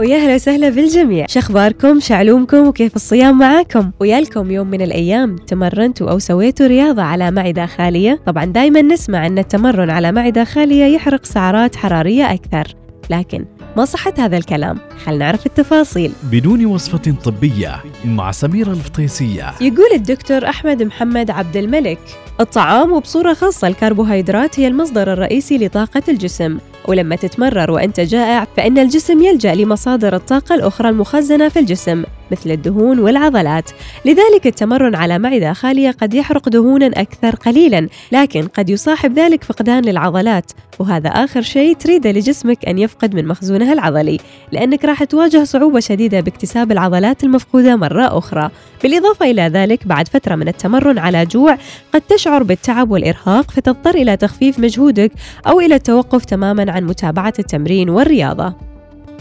ويا هلا وسهلا بالجميع. شخباركم شعلومكم وكيف الصيام معاكم؟ ويالكم يوم من الأيام تمرنتوا أو سويتوا رياضة على معدة خالية؟ طبعا دايما نسمع أن التمرن على معدة خالية يحرق سعرات حرارية أكثر. لكن ما صحة هذا الكلام؟ خلنا نعرف التفاصيل. بدون وصفة طبية مع سميرة الفطيسية. يقول الدكتور أحمد محمد عبد الملك الطعام وبصورة خاصة الكربوهيدرات هي المصدر الرئيسي لطاقة الجسم. ولما تتمرر وأنت جائع فإن الجسم يلجأ لمصادر الطاقة الأخرى المخزنة في الجسم. مثل الدهون والعضلات. لذلك التمرن على معدة خالية قد يحرق دهونا أكثر قليلا لكن قد يصاحب ذلك فقدان للعضلات. وهذا آخر شيء تريده لجسمك أن يفقد من مخزونه العضلي لأنك راح تواجه صعوبة شديدة باكتساب العضلات المفقودة مرة أخرى. بالإضافة إلى ذلك بعد فترة من التمرن على جوع قد تشعر بالتعب والإرهاق فتضطر إلى تخفيف مجهودك أو إلى التوقف تماما عن متابعة التمرين والرياضة.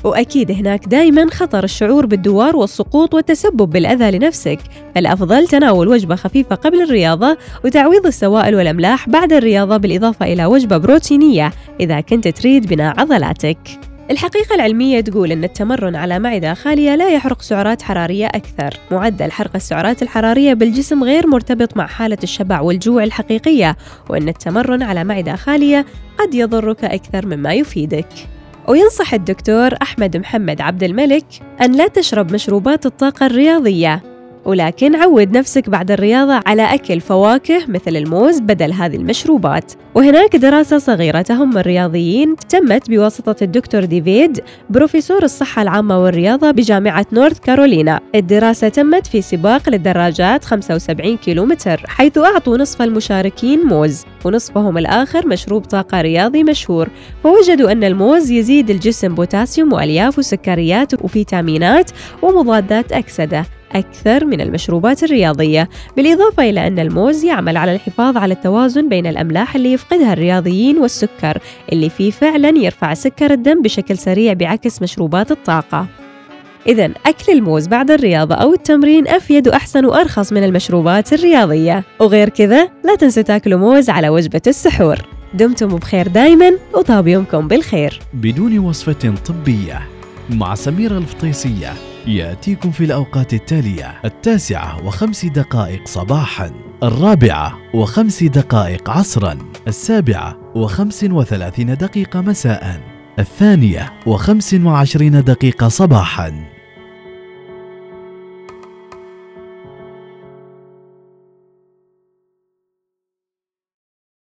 وأكيد هناك دائما خطر الشعور بالدوار والسقوط والتسبب بالأذى لنفسك. الأفضل تناول وجبة خفيفة قبل الرياضة وتعويض السوائل والأملاح بعد الرياضة بالإضافة إلى وجبة بروتينية إذا كنت تريد بناء عضلاتك. الحقيقة العلمية تقول أن التمرن على معدة خالية لا يحرق سعرات حرارية أكثر. معدل حرق السعرات الحرارية بالجسم غير مرتبط مع حالة الشبع والجوع الحقيقية وأن التمرن على معدة خالية قد يضرك أكثر مما يفيدك. وينصح الدكتور أحمد محمد عبد الملك أن لا تشرب مشروبات الطاقة الرياضية. ولكن عود نفسك بعد الرياضة على أكل فواكه مثل الموز بدل هذه المشروبات. وهناك دراسة صغيرة تهم الرياضيين تمت بواسطة الدكتور ديفيد بروفيسور الصحة العامة والرياضة بجامعة نورث كارولينا. الدراسة تمت في سباق للدراجات 75 كيلومتر حيث أعطوا نصف المشاركين موز. ونصفهم الآخر مشروب طاقة رياضي مشهور. فوجدوا أن الموز يزيد الجسم بوتاسيوم وألياف وسكريات وفيتامينات ومضادات أكسدة. أكثر من المشروبات الرياضية بالإضافة إلى أن الموز يعمل على الحفاظ على التوازن بين الأملاح اللي يفقدها الرياضيين والسكر اللي فيه فعلا يرفع سكر الدم بشكل سريع بعكس مشروبات الطاقة. إذا أكل الموز بعد الرياضة أو التمرين أفيد وأحسن وأرخص من المشروبات الرياضية. وغير كذا لا تنسوا تاكلوا موز على وجبة السحور. دمتم بخير دايما وطاب يومكم بالخير. بدون وصفة طبية مع سميرة الفطيسية. يأتيكم في الأوقات التالية التاسعة وخمس دقائق صباحا الرابعة وخمس دقائق عصرا السابعة وخمس وثلاثين دقيقة مساء الثانية وخمس وعشرين دقيقة صباحا.